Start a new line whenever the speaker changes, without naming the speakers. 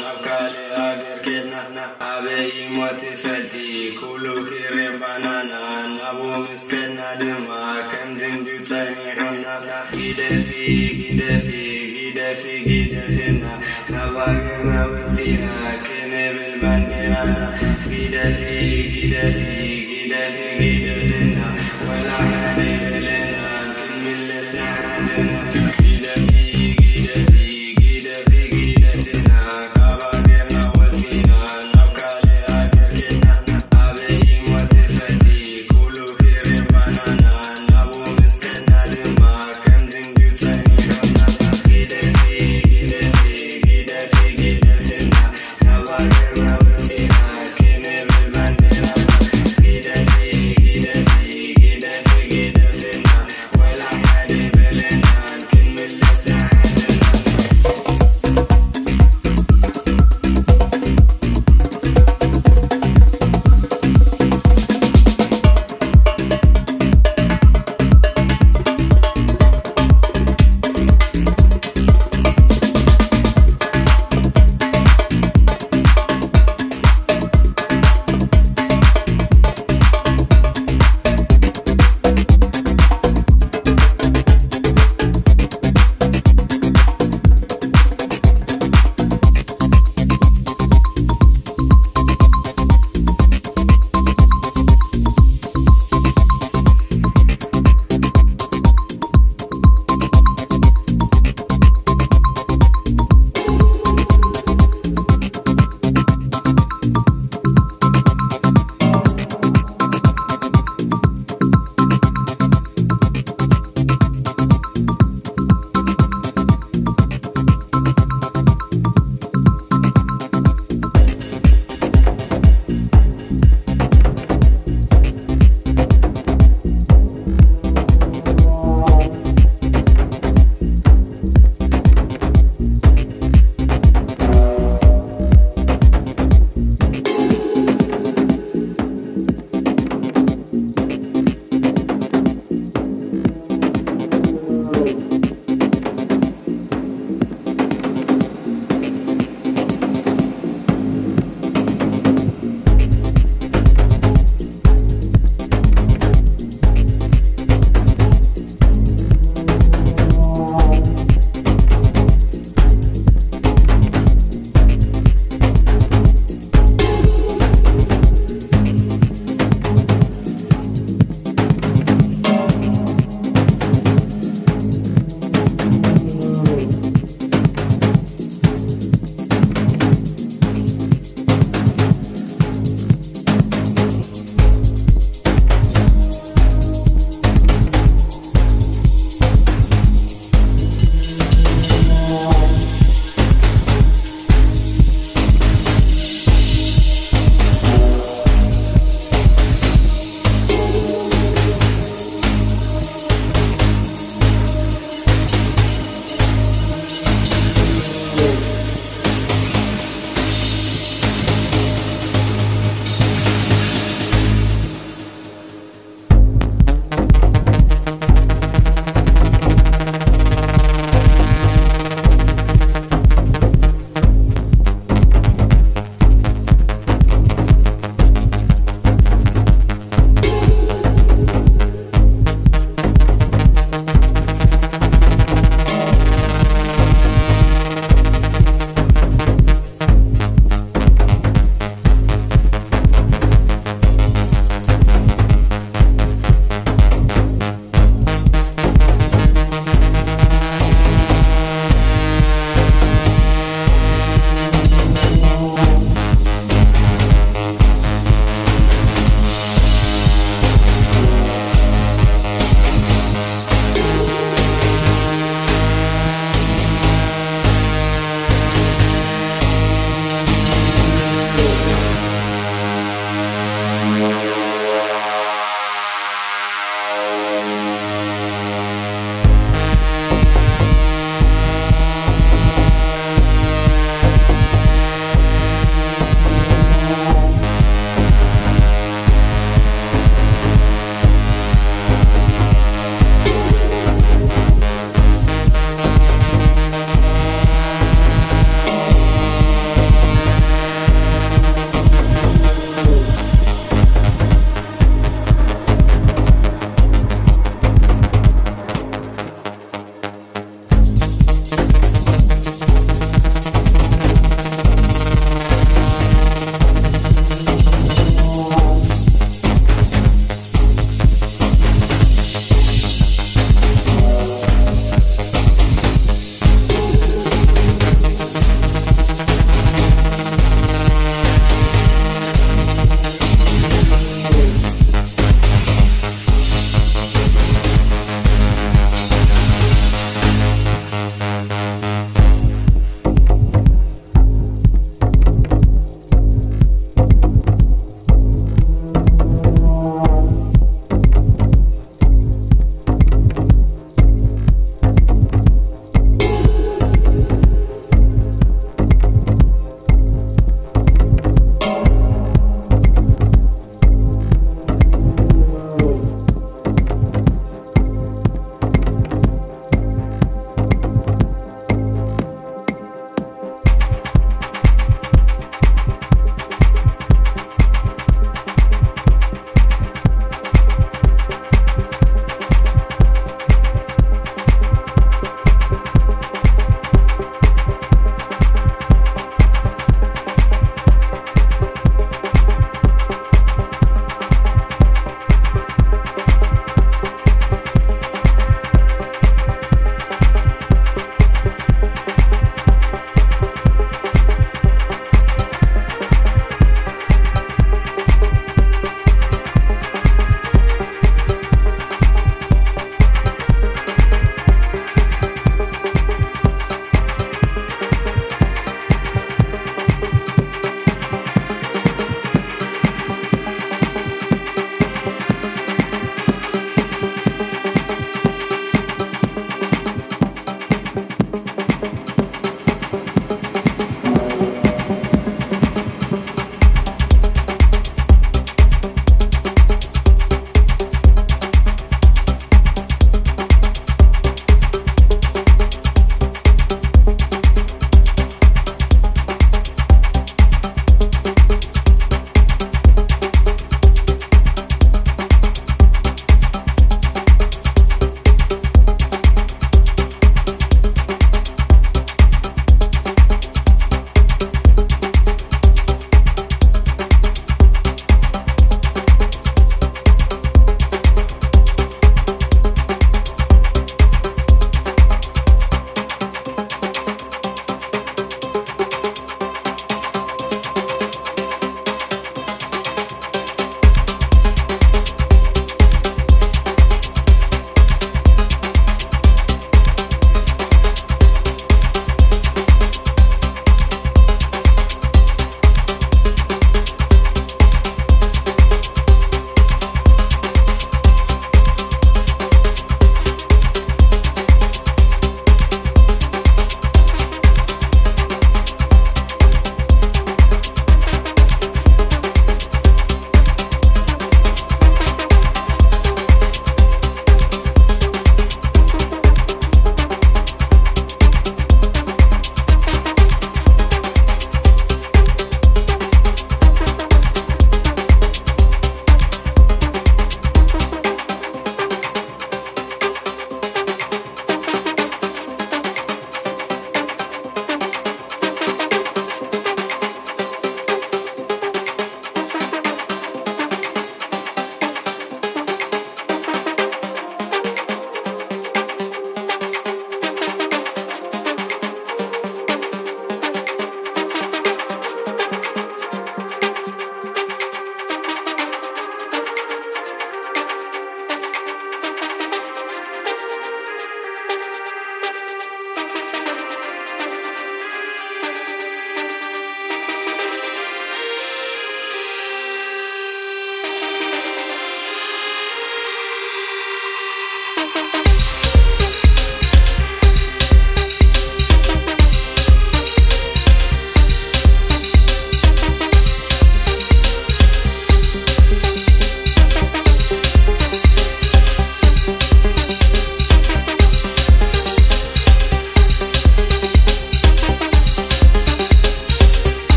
نبقى لآخر كدنا أبي موت فلتي كل خير بنانا نبو مسكنا دما كم زنجو تاني حنا قدفي قدفي قدفي قدفنا نبقى موتنا كنب البنيانا قدفي قدفي قدفي قدفي